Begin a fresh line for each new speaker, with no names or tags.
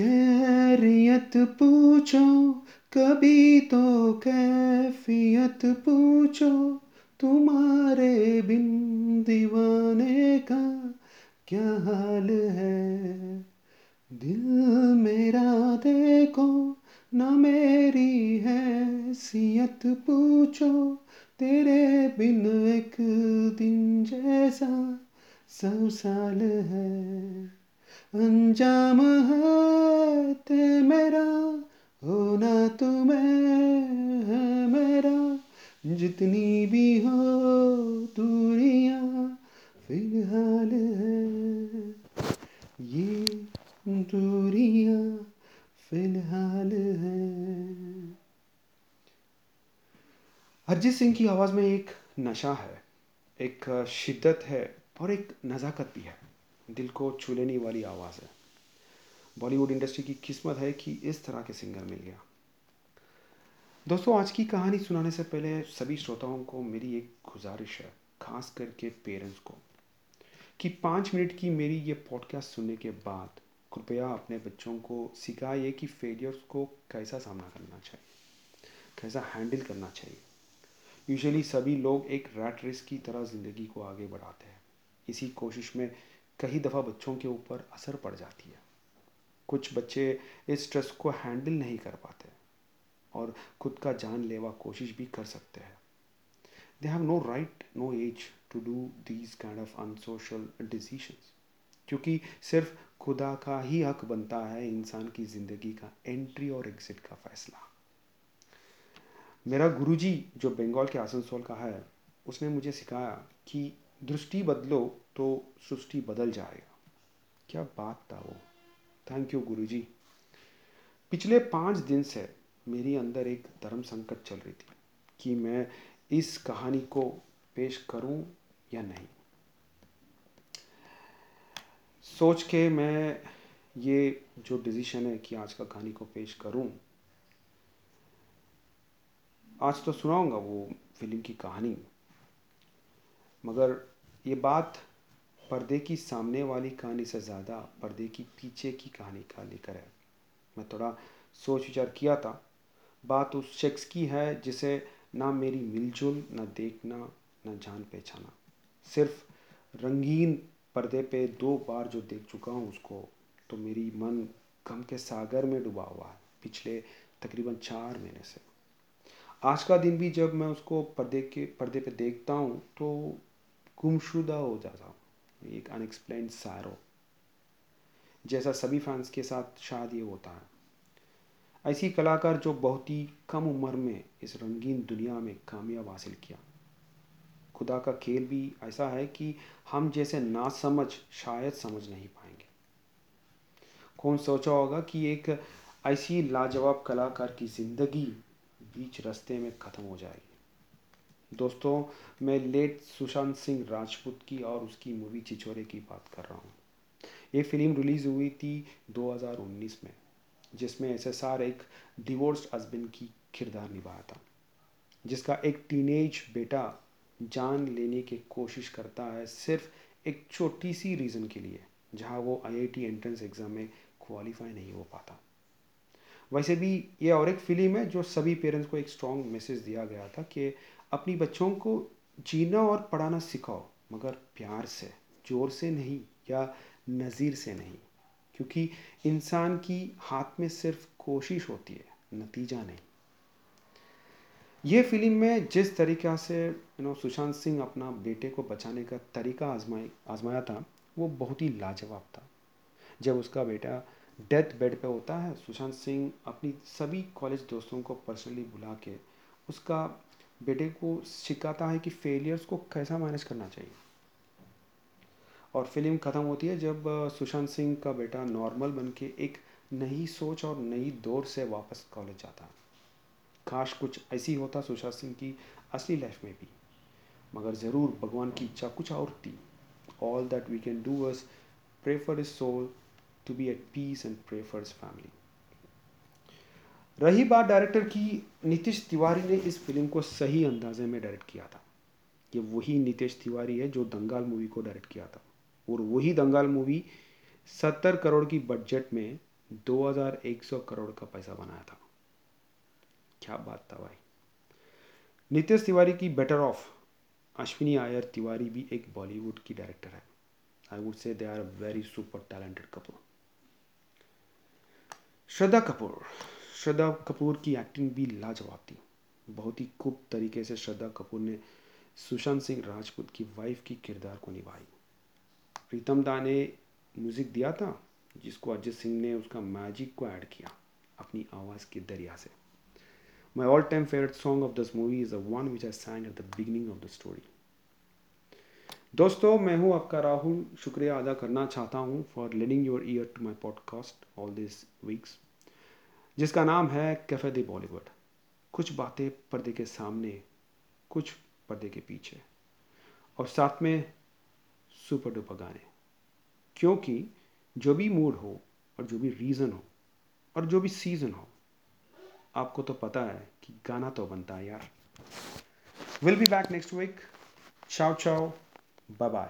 कैरियत पूछो, कभी तो कैफियत पूछो। तुम्हारे बिन दीवाने का क्या हाल है? दिल मेरा देखो, न मेरी हैसियत पूछो। तेरे बिन एक दिन जैसा सौ साल है। अंजाम है ते मेरा होना तुम्हें मेरा। जितनी भी हो दूरिया, फ़िलहाल है ये दूरिया, फ़िलहाल है। अरिजीत सिंह की आवाज़ में एक नशा है, एक शिद्दत है और एक नज़ाकत भी है। दिल को छू लेने वाली आवाज़ है। बॉलीवुड इंडस्ट्री की किस्मत है कि इस तरह के सिंगर मिल गया। दोस्तों, आज की कहानी सुनाने से पहले सभी श्रोताओं को मेरी एक गुजारिश है, खास करके पेरेंट्स को, कि पाँच मिनट की मेरी ये पॉडकास्ट सुनने के बाद कृपया अपने बच्चों को सिखाइए कि फेलियर्स को कैसा सामना करना चाहिए, कैसा हैंडल करना चाहिए। यूजुअली सभी लोग एक रैट रेस की तरह ज़िंदगी को आगे बढ़ाते हैं। इसी कोशिश में कई दफ़ा बच्चों के ऊपर असर पड़ जाती है। कुछ बच्चे इस स्ट्रेस को हैंडल नहीं कर पाते और खुद का जान लेवा कोशिश भी कर सकते हैं। They have no right no as to do these kind of unsocial decisions क्योंकि सिर्फ़ खुदा का ही हक बनता है इंसान की ज़िंदगी का एंट्री और एग्ज़िट का फैसला। मेरा गुरुजी जो बंगाल के आसनसोल का है, उसने मुझे सिखाया कि दृष्टि बदलो तो सृष्टि बदल जाएगा। क्या बात था वो। थैंक यू गुरु जी पिछले पाँच दिन से मेरी अंदर एक धर्म संकट चल रही थी कि मैं इस कहानी को पेश करूँ या नहीं। सोच के मैं ये जो डिसीशन है कि आज का कहानी को पेश करूँ, आज तो सुनाऊँगा वो फ़िल्म की कहानी। मगर ये बात पर्दे की सामने वाली कहानी से ज़्यादा पर्दे की पीछे की कहानी का लेकर है। मैं थोड़ा सोच विचार किया था। बात उस शख्स की है जिसे ना मेरी मिलजुल, ना देखना, ना जान पहचाना। सिर्फ़ रंगीन पर्दे पे दो बार जो देख चुका हूँ उसको तो मेरी मन गम के सागर में डूबा हुआ है, पिछले तकरीबन चार महीने से। आज का दिन भी जब मैं उसको पर्दे के, पर्दे पे देखता हूँ तो गुमशुदा हो जाता एक अनएक्सप्लेन सारो जैसा सभी फैंस के साथ शायद ये होता है। ऐसी कलाकार जो बहुत ही कम उम्र में इस रंगीन दुनिया में कामयाब हासिल किया। खुदा का खेल भी ऐसा है कि हम जैसे ना समझ शायद समझ नहीं पाएँगे। कौन सोचा होगा कि एक ऐसी लाजवाब कलाकार की ज़िंदगी बीच रास्ते में ख़त्म हो जाएगी। दोस्तों, मैं लेट सुशांत सिंह राजपूत की और उसकी मूवी चिचोरे की बात कर रहा हूँ। ये फ़िल्म रिलीज़ हुई थी 2019 में, जिसमें एस एस आर एक डिवोर्स हस्बैंड की किरदार निभाया था, जिसका एक टीनेज बेटा जान लेने की कोशिश करता है सिर्फ़ एक छोटी सी रीज़न के लिए, जहाँ वो आईआईटी एंट्रेंस एग्ज़ाम में क्वालिफाई नहीं हो पाता। वैसे भी ये और एक फ़िल्म है जो सभी पेरेंट्स को एक स्ट्रॉन्ग मैसेज दिया गया था कि अपनी बच्चों को जीना और पढ़ाना सिखाओ, मगर प्यार से, ज़ोर से नहीं या नज़ीर से नहीं, क्योंकि इंसान की हाथ में सिर्फ़ कोशिश होती है, नतीजा नहीं। ये फ़िल्म में जिस तरीक़ा से यू नो सुशांत सिंह अपना बेटे को बचाने का तरीका आजमाई आजमाया था, वो बहुत ही लाजवाब था। जब उसका बेटा डेथ बेड पे होता है, सुशांत सिंह अपनी सभी कॉलेज दोस्तों को पर्सनली बुला के उसका बेटे को सिखाता है कि फेलियर्स को कैसा मैनेज करना चाहिए। और फ़िल्म ख़त्म होती है जब सुशांत सिंह का बेटा नॉर्मल बन के एक नई सोच और नई दौर से वापस कॉलेज जाता। काश कुछ ऐसी होता सुशांत सिंह की असली लाइफ में भी। मगर ज़रूर भगवान की इच्छा कुछ और थी। All that we can do us pray for is soul to be at peace and for his family. रही बात डायरेक्टर की, नीतीश तिवारी ने इस फ़िल्म को सही अंदाजे में डायरेक्ट किया था। ये वही नीतीश तिवारी है जो दंगाल मूवी को डायरेक्ट किया था। और वही दंगाल मूवी सत्तर करोड़ की बजट में 2100 करोड़ का पैसा बनाया था। क्या बात था भाई। नितेश तिवारी की बेटर ऑफ़ अश्विनी आयर तिवारी भी एक बॉलीवुड की डायरेक्टर है। I would say they are very super talented Kapoor Shraddha Kapoor Shraddha Kapoor की एक्टिंग भी लाजवाब थी। बहुत ही खूब तरीके से श्रद्धा कपूर ने सुशांत सिंह राजपूत की वाइफ की किरदार को निभाई। प्रीतम दा ने म्यूज़िक दिया था, जिसको अजय सिंह ने उसका मैजिक को ऐड किया, अपनी आवाज़ के दरिया से। My all time favourite song of this movie is one which I sang at the beginning of the story दोस्तों, मैं हूँ आपका राहुल। शुक्रिया अदा करना चाहता हूँ for lending your ear to my podcast all this weeks जिसका नाम है कैफ़े द बॉलीवुड। कुछ बातें पर्दे के सामने, कुछ पर्दे के पीछे। और साथ में सुपर डुपर गाने। क्योंकि जो भी मूड हो, और जो भी रीज़न हो, और जो भी सीज़न हो, आपको तो पता है कि गाना तो बनता है यार। Will be back next week ciao ciao bye bye